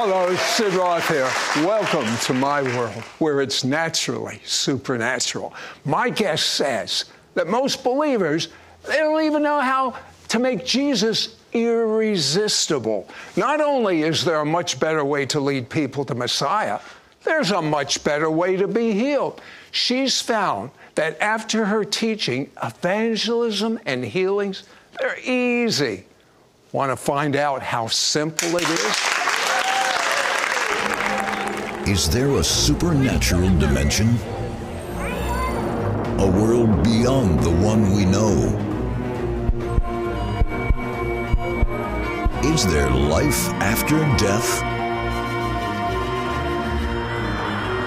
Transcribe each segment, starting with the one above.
Hello, Sid Roth here. Welcome to my world where it's naturally supernatural. My guest says that most believers, they don't even know how to make Jesus irresistible. Not only is there a much better way to lead people to Messiah, there's a much better way to be healed. She's found that after her teaching, evangelism and healings, they're easy. Want to find out how simple it is? Is there a supernatural dimension? A world beyond the one we know? Is there life after death?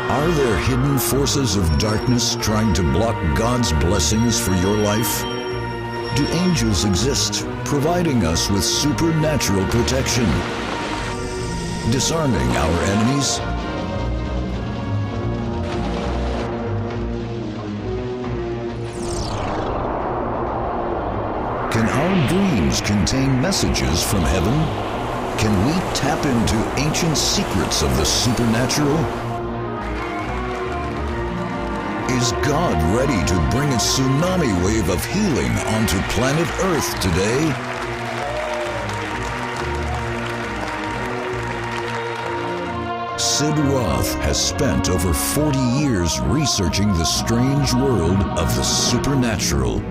Are there hidden forces of darkness trying to block God's blessings for your life? Do angels exist, providing us with supernatural protection? Disarming our enemies? Our dreams contain messages from heaven? Can we tap into ancient secrets of the supernatural? Is God ready to bring a tsunami wave of healing onto planet Earth today? Sid Roth has spent over 40 years researching the strange world of the supernatural.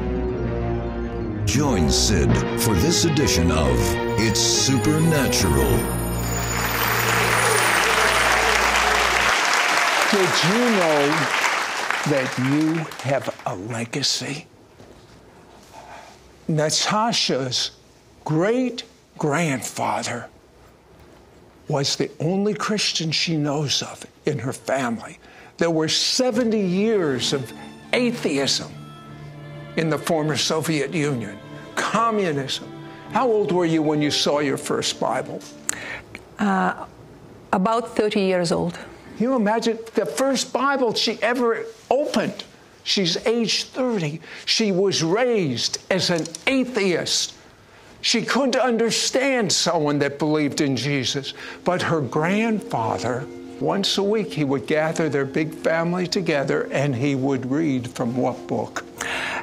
Join Sid for this edition of It's Supernatural. Did you know that you have a legacy? Natasha's great grandfather was the only Christian she knows of in her family. There were 70 years of atheism in the former Soviet Union, communism. How old were you when you saw your first Bible? Uh, about 30 years old. Can you imagine the first Bible she ever opened? She's age 30. She was raised as an atheist. She couldn't understand someone that believed in Jesus. But her grandfather, once a week, he would gather their big family together and he would read from what book?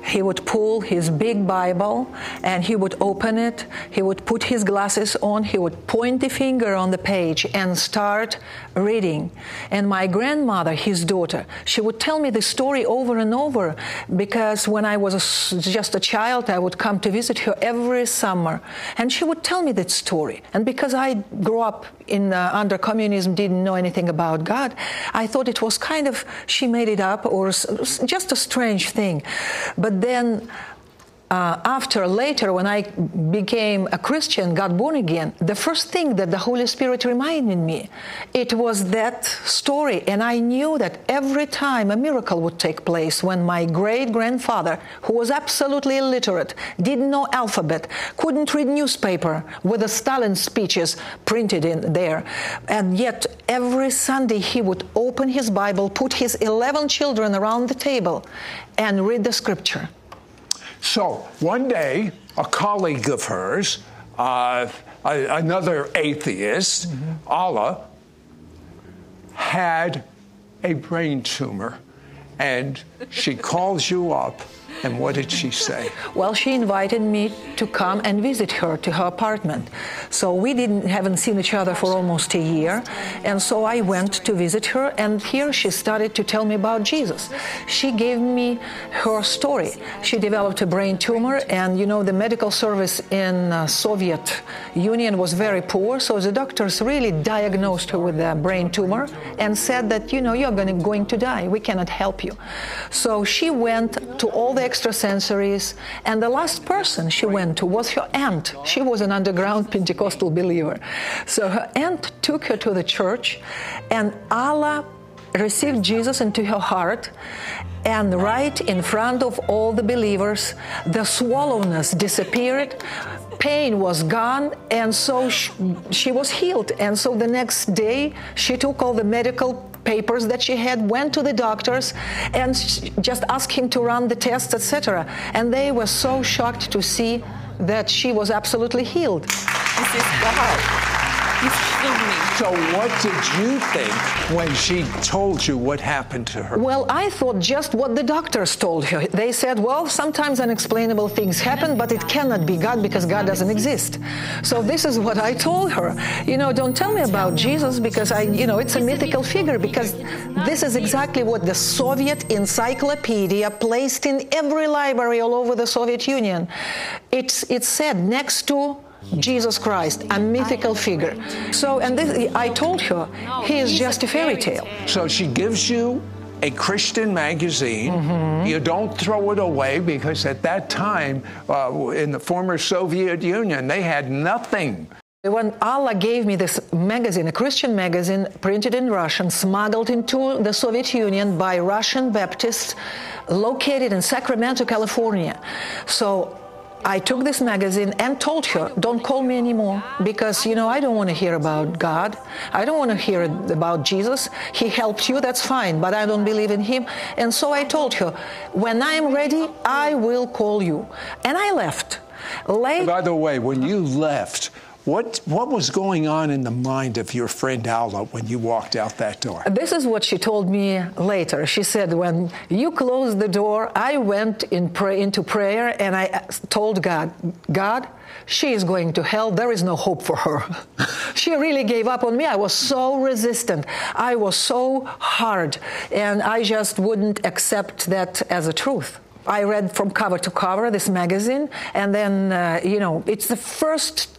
He would pull his big Bible and he would open it. He would put his glasses on. He would point the finger on the page and start reading. And my grandmother, his daughter, she would tell me the story over and over because when I was a, just a child, I would come to visit her every summer. And she would tell me that story. And because I grew up in uh, under communism, didn't know anything about God, I thought it was kind of she made it up or just a strange thing. But then uh, after later when i became a christian got born again the first thing that the holy spirit reminded me it was that story. And i knew that every time a miracle would take place when my great grandfather who was absolutely illiterate didn't know alphabet couldn't read newspaper with the stalin speeches printed in there and yet every sunday he would open his bible put his 11 children around the table and read the scripture so one day, a colleague of hers, uh, another atheist, mm-hmm. Alla, had a brain tumor. And she calls you up and what did she say? Well, she invited me to come and visit her to her apartment. So we didn't haven't seen each other for almost a year, and so I went to visit her. And here she started to tell me about Jesus. She gave me her story. She developed a brain tumor, and you know the medical service in uh, Soviet Union was very poor. So the doctors really diagnosed her with a brain tumor and said that you know you're going to, going to die. We cannot help you. So she went to all the extrasensories. And the last person she went to was her aunt. She was an underground Pentecostal believer. So her aunt took her to the church, and Alla received Jesus into her heart. And right in front of all the believers, the swallowness disappeared, pain was gone, and so she, she was healed. And so the next day, she took all the medical papers that she had, went to the doctors, and just asked him to run the tests, etc. And they were so shocked to see that she was absolutely healed. This is God. You killed me. So, what did you think when she told you what happened to her? Well, I thought just what the doctors told her. They said, well, sometimes unexplainable things happen, but it cannot be God because God doesn't exist. So this is what I told her. You know, don't tell me about Jesus because I, you know, it's a mythical figure because this is exactly what the Soviet encyclopedia placed in every library all over the Soviet Union. It's, it said next to Jesus Christ, a mythical figure. So, and this, I told her, he is just a fairy tale. So she gives you a Christian magazine. Mm-hmm. You don't throw it away because at that time, uh, in the former Soviet Union, they had nothing. When Alla gave me this magazine, a Christian magazine printed in Russian, smuggled into the Soviet Union by Russian Baptists located in Sacramento, California. So I took this magazine and told her, don't call me anymore because, you know, I don't want to hear about God. I don't want to hear about Jesus. He helped you, that's fine, but I don't believe in him. And so I told her, when I'm ready, I will call you. And I left. Late- By the way, when you left, what, what was going on in the mind of your friend Alla when you walked out that door? This is what she told me later. She said, When you closed the door, I went in pray, into prayer and I told God, God, she is going to hell. There is no hope for her. she really gave up on me. I was so resistant. I was so hard. And I just wouldn't accept that as a truth. I read from cover to cover this magazine, and then, uh, you know, it's the first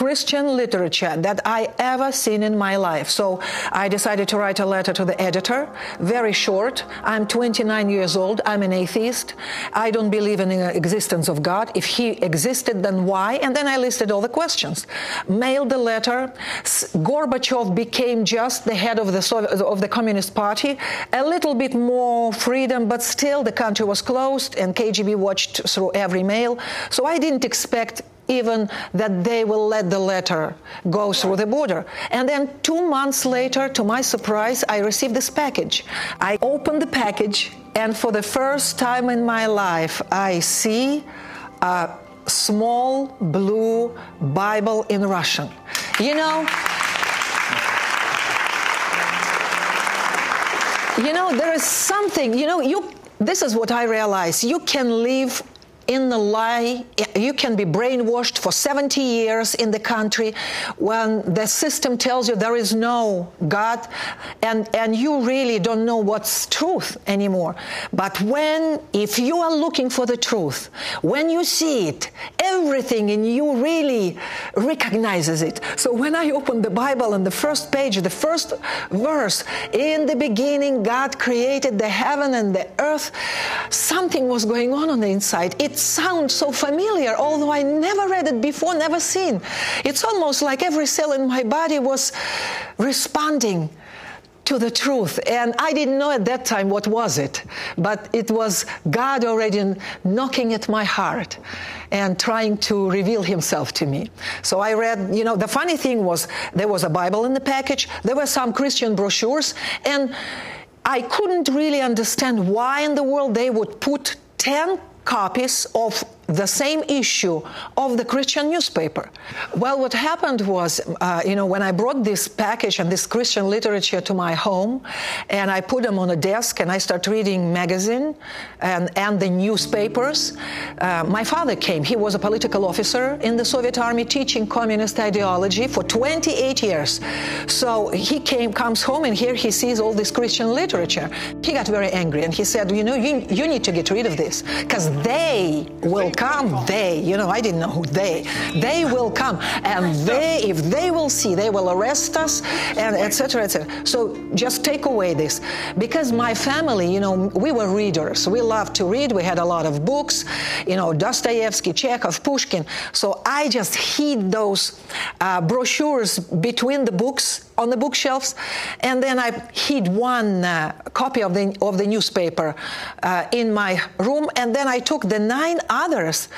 Christian literature that I ever seen in my life. So I decided to write a letter to the editor, very short. I'm 29 years old. I'm an atheist. I don't believe in the existence of God. If he existed, then why? And then I listed all the questions. Mailed the letter. Gorbachev became just the head of the of the Communist Party. A little bit more freedom, but still the country was closed, and KGB watched through every mail. So I didn't expect even that they will let the letter go through the border. And then two months later, to my surprise, I received this package. I opened the package, and for the first time in my life, I see a small blue Bible in Russian. You know, you know, there is something, you know, you this is what I realize. You can live in the lie. You can be brainwashed for 70 years in the country when the system tells you there is no God and, and you really don't know what's truth anymore. But when, if you are looking for the truth, when you see it, everything in you really recognizes it. So when I opened the Bible on the first page, the first verse, in the beginning God created the heaven and the earth, something was going on on the inside. It sounds so familiar, although I never read it before, never seen. It's almost like every cell in my body was responding to the truth. And I didn't know at that time what was it, but it was God already knocking at my heart and trying to reveal himself to me. So I read, you know, the funny thing was there was a Bible in the package, there were some Christian brochures, and I couldn't really understand why in the world they would put 10 copies of the same issue of the Christian newspaper. Well, what happened was, uh, you know, when I brought this package and this Christian literature to my home, and I put them on a desk and I start reading magazine and, and the newspapers, uh, my father came. He was a political officer in the Soviet army teaching communist ideology for 28 years. So he came, comes home, and here he sees all this Christian literature. He got very angry and he said, you know, you, you need to get rid of this because they will come, they, you know, I didn't know who they, they will come. And they, if they will see, they will arrest us and etc. etc. So just take away this. Because my family, you know, we were readers. We loved to read. We had a lot of books, you know, Dostoevsky, Chekhov, Pushkin. So I just hid those uh, brochures between the books on the bookshelves, and then I hid one uh, copy of the of the newspaper uh, in my room, and then I took the nine others,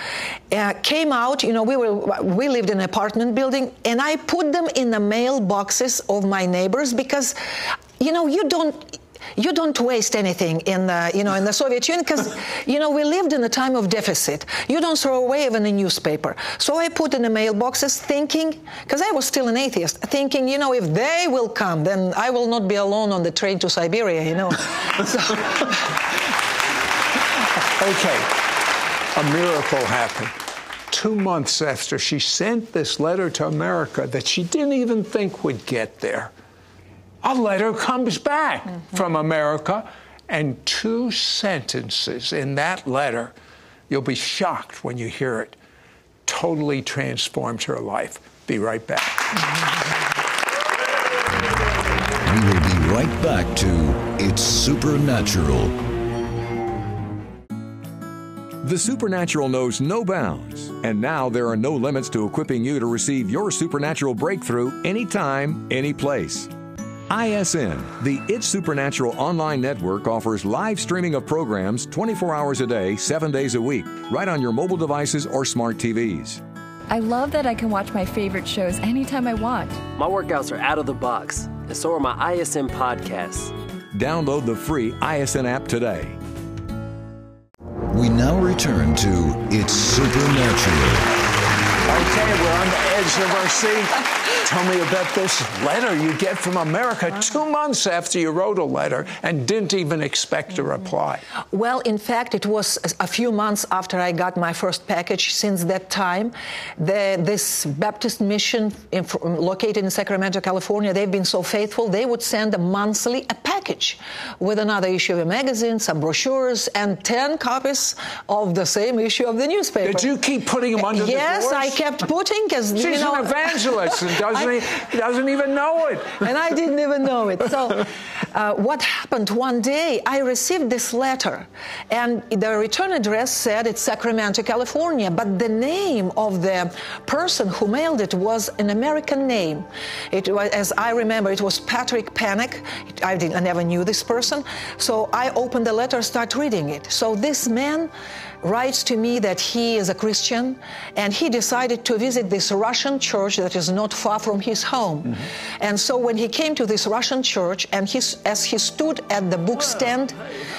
uh, came out. You know, we were we lived in an apartment building, and I put them in the mailboxes of my neighbors because, you know, you don't you don't waste anything in the, you know, in the Soviet Union because, you know, we lived in a time of deficit. You don't throw away even a newspaper. So I put in the mailboxes thinking, because I was still an atheist, thinking, you know, if they will come, then I will not be alone on the train to Siberia, you know. so, okay, a miracle happened. Two months after she sent this letter to America that she didn't even think would get there, a letter comes back mm-hmm. from America, and two sentences in that letter, you'll be shocked when you hear it, totally transformed her life. Be right back. We will be right back to It's Supernatural. The supernatural knows no bounds, and now there are no limits to equipping you to receive your supernatural breakthrough anytime, any place. ISN, the It's Supernatural online network, offers live streaming of programs 24 hours a day, 7 days a week, right on your mobile devices or smart TVs. I love that I can watch my favorite shows anytime I want. My workouts are out of the box, and so are my ISN podcasts. Download the free ISN app today. We now return to It's Supernatural. Okay, we're on the edge of our seat. Tell me about this letter you get from America two months after you wrote a letter and didn't even expect a reply. Well, in fact, it was a few months after I got my first package. Since that time, the, this Baptist mission in, located in Sacramento, California, they've been so faithful. They would send a monthly a package with another issue of a magazine, some brochures, and 10 copies of the same issue of the newspaper. Did you keep putting them under yes, the doors? Yes, I kept putting because She's you know, an evangelist and doesn't I, he doesn't even know it. And I didn't even know it. So, uh, what happened one day? I received this letter, and the return address said it's Sacramento, California, but the name of the person who mailed it was an American name. It was, as I remember, it was Patrick Panic. I, I never knew this person, so I opened the letter, start reading it. So this man writes to me that he is a Christian and he decided to visit this Russian church that is not far from his home. Mm-hmm. And so when he came to this Russian church and he, as he stood at the book stand,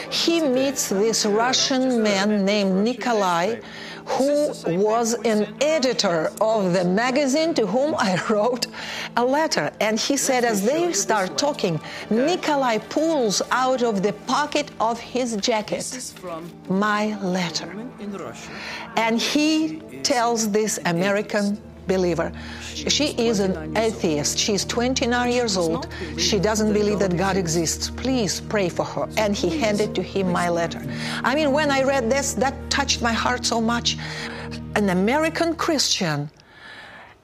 he meets this Russian man named Nikolai who was an editor of the magazine to whom I wrote a letter. And he said, as they start talking, Nikolai pulls out of the pocket of his jacket my letter. And he tells this American believer. She is an atheist. She's 29 years old. She doesn't believe that God exists. Please pray for her. And he handed to him my letter. I mean, when I read this, that touched my heart so much. An American Christian.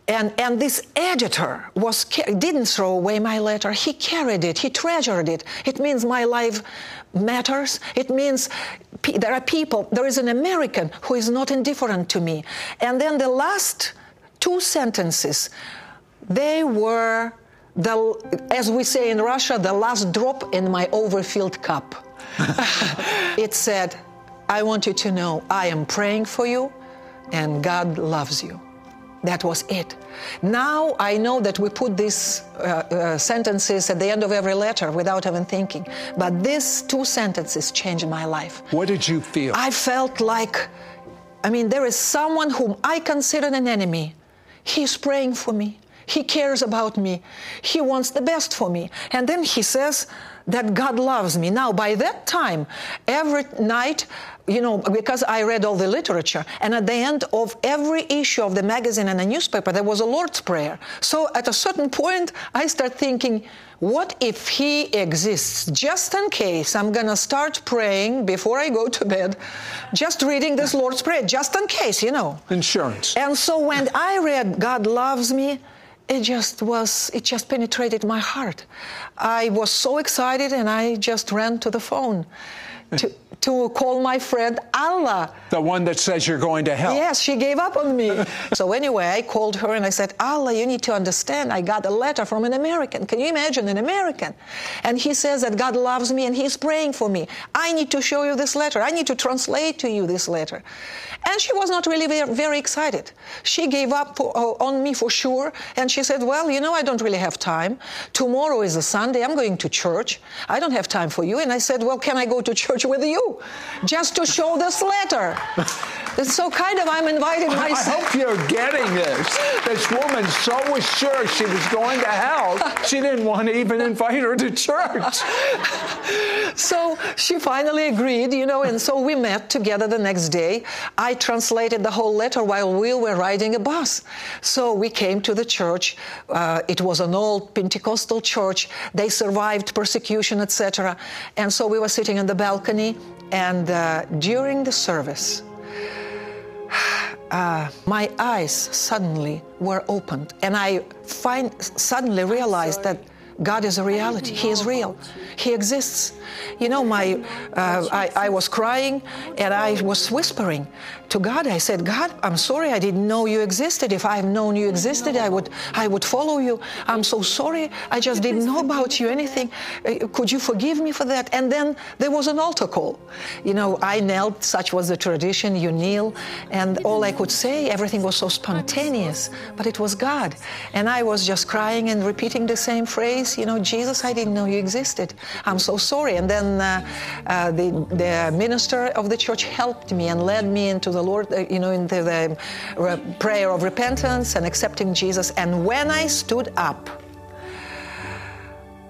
And, and this editor was didn't throw away my letter. He carried it. He treasured it. It means my life matters. It means there are people. There is an American who is not indifferent to me. And then the last two sentences. They were, the, as we say in Russia, the last drop in my overfilled cup. it said, I want you to know I am praying for you and God loves you. That was it. Now I know that we put these uh, uh, sentences at the end of every letter without even thinking. But these two sentences changed my life. What did you feel? I felt like, I mean, there is someone whom I considered an enemy He's praying for me. He cares about me. He wants the best for me. And then he says that God loves me. Now, by that time, every night, you know, because I read all the literature, and at the end of every issue of the magazine and the newspaper, there was a Lord's Prayer. So at a certain point, I start thinking, what if He exists? Just in case, I'm going to start praying before I go to bed, just reading this Lord's Prayer, just in case, you know. Insurance. And so when I read God loves me, it just was, it just penetrated my heart. I was so excited and I just ran to the phone to, to call my friend Alla. The one that says you're going to hell. Yes, she gave up on me. so anyway, I called her and I said, Alla, you need to understand. I got a letter from an American. Can you imagine an American? And he says that God loves me and he's praying for me. I need to show you this letter. I need to translate to you this letter. And she was not really very, very excited. She gave up for, uh, on me for sure. And she said, Well, you know, I don't really have time. Tomorrow is a Sunday. I'm going to church. I don't have time for you. And I said, Well, can I go to church with you? Just to show this letter. It's so kind of I'm inviting myself. I hope you're getting this. This woman so was sure she was going to hell, she didn't want to even invite her to church. so she finally agreed, you know, and so we met together the next day. I translated the whole letter while we were riding a bus. So we came to the church. Uh, it was an old Pentecostal church. They survived persecution, etc. And so we were sitting on the balcony, and uh, during the service, uh, my eyes suddenly were opened, and I find, suddenly realized that God is a reality. He is real. He exists. You know, my uh, I, I, was crying and I was whispering to God. I said, God, I'm sorry. I didn't know you existed. If I had known you existed, I would I would follow you. I'm so sorry. I just didn't know about you anything. Uh, could you forgive me for that? And then there was an altar call. You know, I knelt. Such was the tradition. You kneel, and all I could say, everything was so spontaneous. But it was God, and I was just crying and repeating the same phrase you know, Jesus, I didn't know you existed. I'm so sorry. And then uh, uh, the, the minister of the church helped me and led me into the Lord, uh, you know, into the uh, prayer of repentance and accepting Jesus. And when I stood up,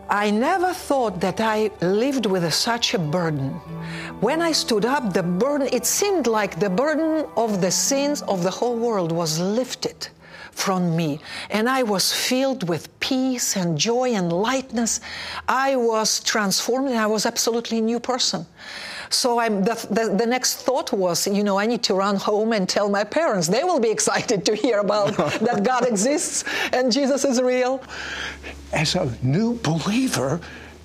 I never thought that I lived with a, such a burden. When I stood up, the burden, it seemed like the burden of the sins of the whole world was lifted from me. And I was filled with peace and joy and lightness. I was transformed and I was absolutely a new person. So I'm, the, the, the, next thought was, you know, I need to run home and tell my parents. They will be excited to hear about that God exists and Jesus is real. As a new believer,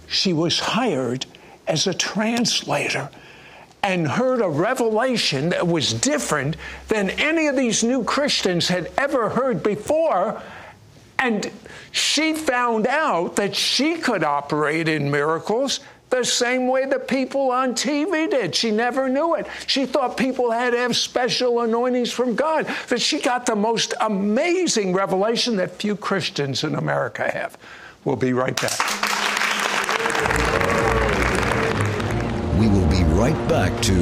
she was hired as a translator and heard a revelation that was different than any of these new Christians had ever heard before. And she found out that she could operate in miracles the same way the people on TV did. She never knew it. She thought people had to have special anointings from God. but she got the most amazing revelation that few Christians in America have. We'll be right back. Right back to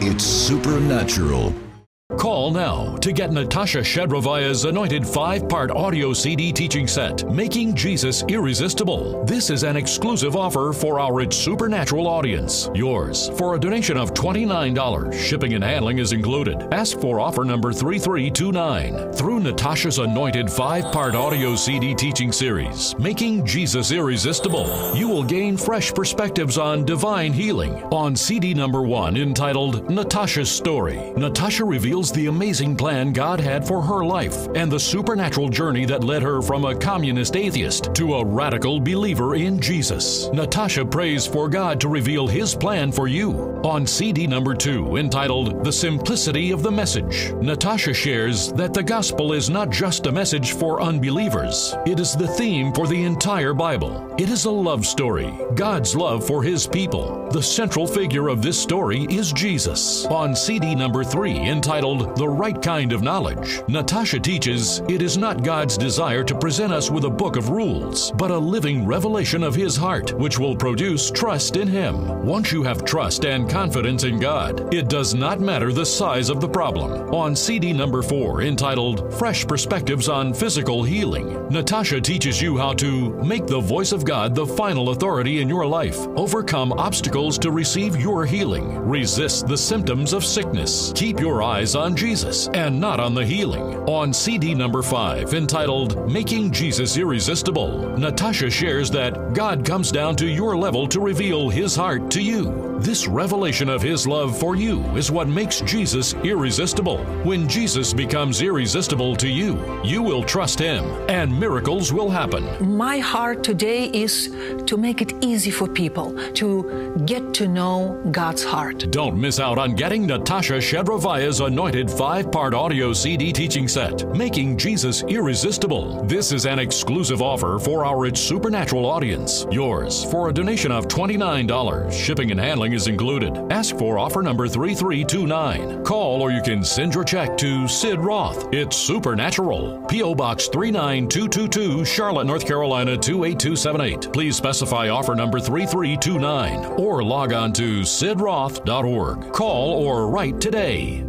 It's Supernatural. Call now to get Natasha Shedrovaya's anointed five part audio CD teaching set, Making Jesus Irresistible. This is an exclusive offer for our It's Supernatural audience. Yours for a donation of $29. Shipping and handling is included. Ask for offer number 3329. Through Natasha's anointed five part audio CD teaching series, Making Jesus Irresistible, you will gain fresh perspectives on divine healing. On CD number one, entitled Natasha's Story, Natasha reveals reveals the amazing plan God had for her life and the supernatural journey that led her from a communist atheist to a radical believer in Jesus. Natasha prays for God to reveal His plan for you. On CD number two, entitled The Simplicity of the Message, Natasha shares that the gospel is not just a message for unbelievers, it is the theme for the entire Bible. It is a love story, God's love for His people. The central figure of this story is Jesus. On CD number three, entitled titled The Right Kind of Knowledge, Natasha teaches it is not God's desire to present us with a book of rules, but a living revelation of His heart, which will produce trust in Him. Once you have trust and confidence in God, it does not matter the size of the problem. On CD number four, entitled Fresh Perspectives on Physical Healing, Natasha teaches you how to make the voice of God the final authority in your life, overcome obstacles to receive your healing, resist the symptoms of sickness, keep your eyes on Jesus and not on the healing. On CD number 5, entitled Making Jesus Irresistible, Natasha shares that God comes down to your level to reveal his heart to you. This revelation of his love for you is what makes Jesus irresistible. When Jesus becomes irresistible to you, you will trust him and miracles will happen. My heart today is to make it easy for people to get to know God's heart. Don't miss out on getting Natasha Shedrovaya's anointed five part audio CD teaching set, Making Jesus Irresistible. This is an exclusive offer for our It's Supernatural audience. Yours for a donation of $29. Shipping and handling is included. Ask for offer number 3329. Call or you can send your check to Sid Roth. It's Supernatural. P.O. Box 39222, Charlotte, North Carolina 28278. Please specify offer number 3329 or log on to sidroth.org. Call or write today.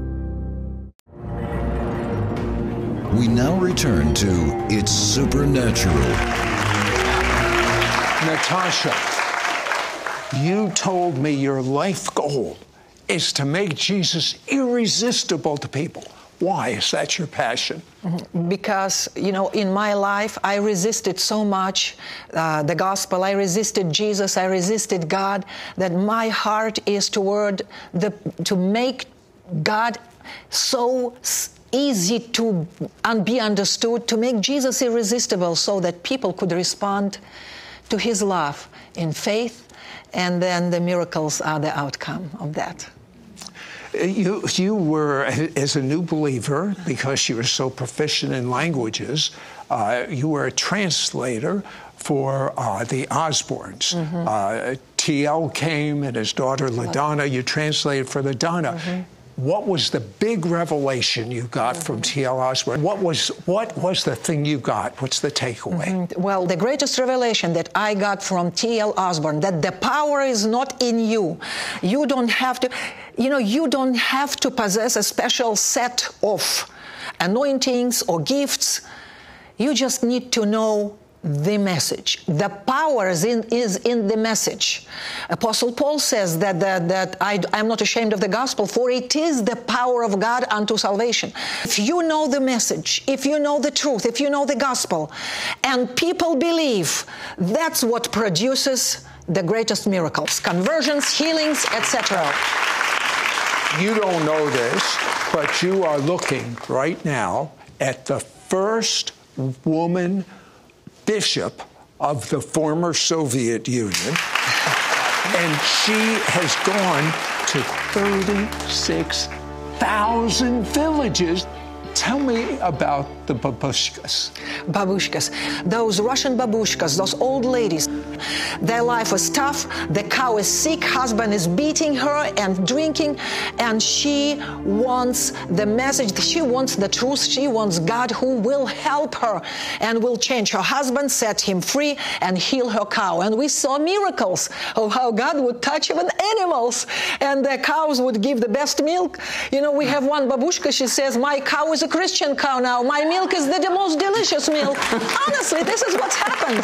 We now return to It's Supernatural. Natasha, you told me your life goal is to make Jesus irresistible to people. Why is that your passion? because you know in my life i resisted so much uh, the gospel i resisted jesus i resisted god that my heart is toward the to make god so easy to un- be understood to make jesus irresistible so that people could respond to his love in faith and then the miracles are the outcome of that You, you were, as a new believer, because you were so proficient in languages, uh, you were a translator for uh, the Osborns. Uh, TL came and his daughter LaDonna, you translated for LaDonna. What was the big revelation you got from T.L. Osborn? What was what was the thing you got? What's the takeaway? Mm-hmm. Well, the greatest revelation that I got from T.L. Osborn that the power is not in you. You don't have to, you know, you don't have to possess a special set of anointings or gifts. You just need to know the message. The power is in, is in the message. Apostle Paul says that, that, that I, I'm not ashamed of the gospel, for it is the power of God unto salvation. If you know the message, if you know the truth, if you know the gospel, and people believe, that's what produces the greatest miracles conversions, healings, etc. You don't know this, but you are looking right now at the first woman bishop of the former Soviet Union. And she has gone to 36,000 villages. Tell me about the babushkas. babushkas. Those Russian babushkas, those old ladies, their life was tough. The cow is sick, husband is beating her and drinking, and she wants the message, she wants the truth, she wants God who will help her and will change. Her husband set him free and heal her cow. And we saw miracles of how God would touch even animals, and the cows would give the best milk. You know, we have one babushka, she says, My cow is a Christian cow now. My milk is the, most delicious milk. Honestly, this is what's happened.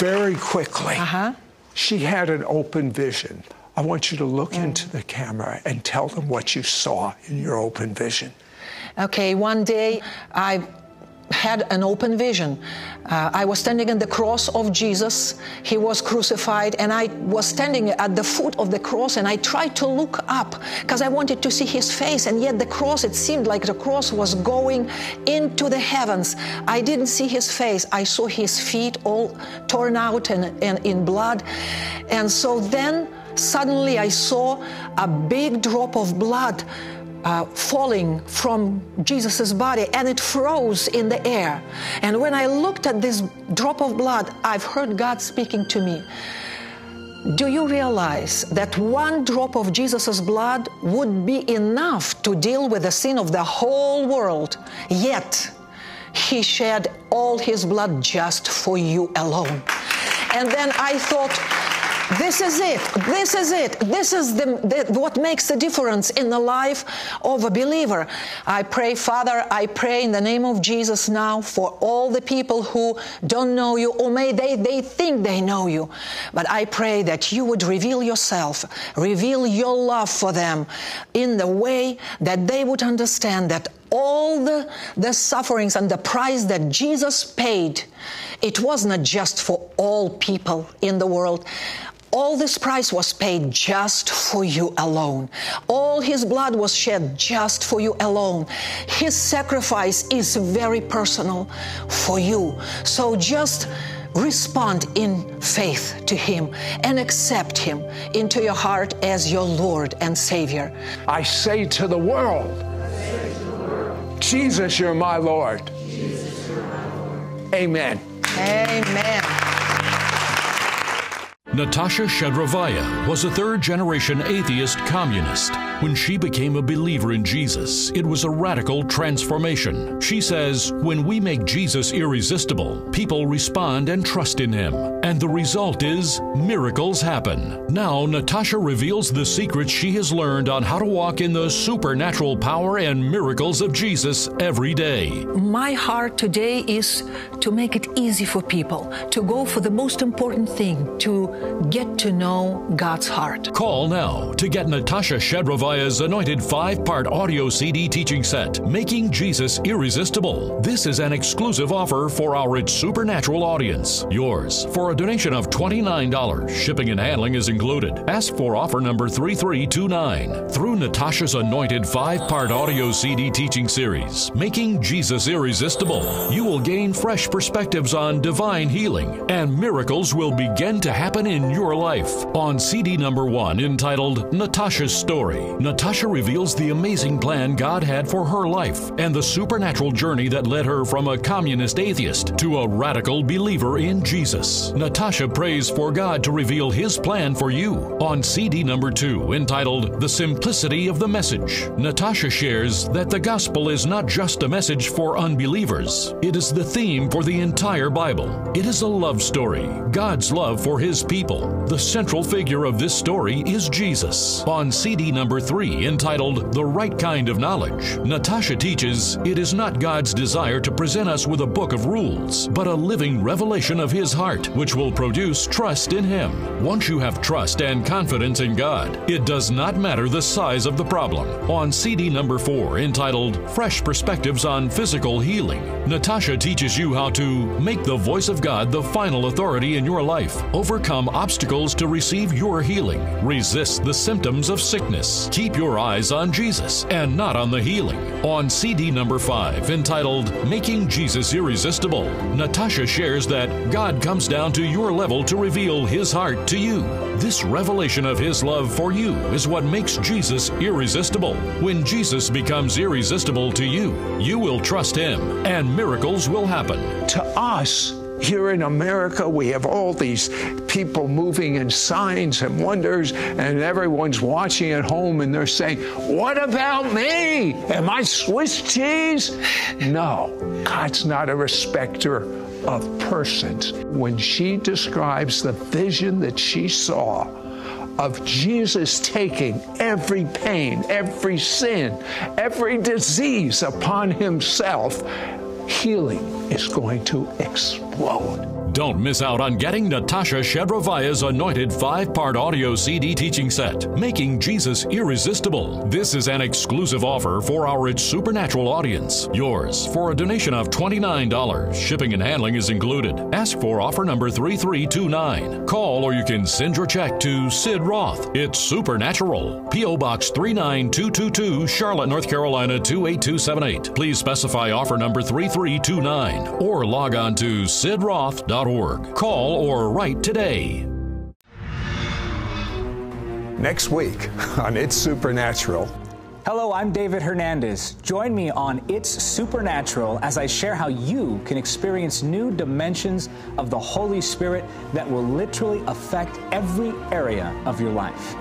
Very quickly, Uh-huh. she had an open vision. I want you to look into the camera and tell them what you saw in your open vision. Okay, one day I had an open vision. Uh, I was standing at the cross of Jesus. He was crucified, and I was standing at the foot of the cross, and I tried to look up because I wanted to see his face, and yet the cross, it seemed like the cross was going into the heavens. I didn't see his face. I saw his feet all torn out and, and in blood. And so then suddenly I saw a big drop of blood uh, falling from Jesus' body and it froze in the air. And when I looked at this drop of blood, I've heard God speaking to me. Do you realize that one drop of Jesus' blood would be enough to deal with the sin of the whole world? Yet, He shed all His blood just for you alone. And then I thought, This is it. This is it. This is the, the, what makes the difference in the life of a believer. I pray, Father, I pray in the name of Jesus now for all the people who don't know you, or may they, they think they know you. But I pray that you would reveal yourself, reveal your love for them in the way that they would understand that all the, the sufferings and the price that Jesus paid, it was not just for all people in the world. All this price was paid just for you alone. All his blood was shed just for you alone. His sacrifice is very personal for you. So just respond in faith to him and accept him into your heart as your Lord and Savior. I say to the world, Jesus, you're my Lord. Amen. Amen. Natasha Shedrovaya was a third generation atheist communist. When she became a believer in Jesus, it was a radical transformation. She says, When we make Jesus irresistible, people respond and trust in him. And the result is miracles happen. Now, Natasha reveals the secrets she has learned on how to walk in the supernatural power and miracles of Jesus every day. My heart today is to make it easy for people to go for the most important thing to get to know God's heart. Call now to get Natasha Shedrovaya's anointed five part audio CD teaching set, Making Jesus Irresistible. This is an exclusive offer for our Supernatural audience. Yours for a donation of $29. Shipping and handling is included. Ask for offer number 3329. Through Natasha's anointed five part audio CD teaching series, Making Jesus Irresistible, you will gain fresh perspectives on divine healing, and miracles will begin to happen in your life. On CD number one, entitled Natasha's Story, Natasha reveals the amazing plan God had for her life and the supernatural journey that led her from a communist atheist to a radical believer in Jesus. Natasha prays for God to reveal His plan for you. On CD number two, entitled The Simplicity of the Message, Natasha shares that the gospel is not just a message for unbelievers, it is the theme for the entire Bible. It is a love story, God's love for His people. The central figure of this story is Jesus. On CD number three, entitled The Right Kind of Knowledge, Natasha teaches it is not God's desire to present us with a book of rules, but a living revelation of His heart, which will produce trust in Him. Once you have trust and confidence in God, it does not matter the size of the problem. On CD number four, entitled Fresh Perspectives on Physical Healing, Natasha teaches you how to make the voice of God the final authority in your life, overcome obstacles to receive your healing, resist the symptoms of sickness, keep your eyes on Jesus and not on the healing. On CD number five, entitled Making Jesus Irresistible, Natasha shares that God comes down to your level to reveal His heart to you. This revelation of His love for you is what makes Jesus irresistible. When Jesus becomes irresistible to you, you will trust Him and miracles will happen. To us, here in America, we have all these people moving in signs and wonders, and everyone's watching at home and they're saying, What about me? Am I Swiss cheese? No, God's not a respecter of persons. When she describes the vision that she saw, of Jesus taking every pain, every sin, every disease upon himself, healing is going to explode. Don't miss out on getting Natasha Shedrovaya's anointed five part audio CD teaching set, Making Jesus Irresistible. This is an exclusive offer for our It's Supernatural audience. Yours for a donation of $29. Shipping and handling is included. Ask for offer number 3329. Call or you can send your check to Sid Roth. It's Supernatural. P.O. Box 39222, Charlotte, North Carolina 28278. Please specify offer number 3329 or log on to sidroth.org. Call or write today. Next week on It's Supernatural. Hello, I'm David Hernandez. Join me on It's Supernatural as I share how you can experience new dimensions of the Holy Spirit that will literally affect every area of your life.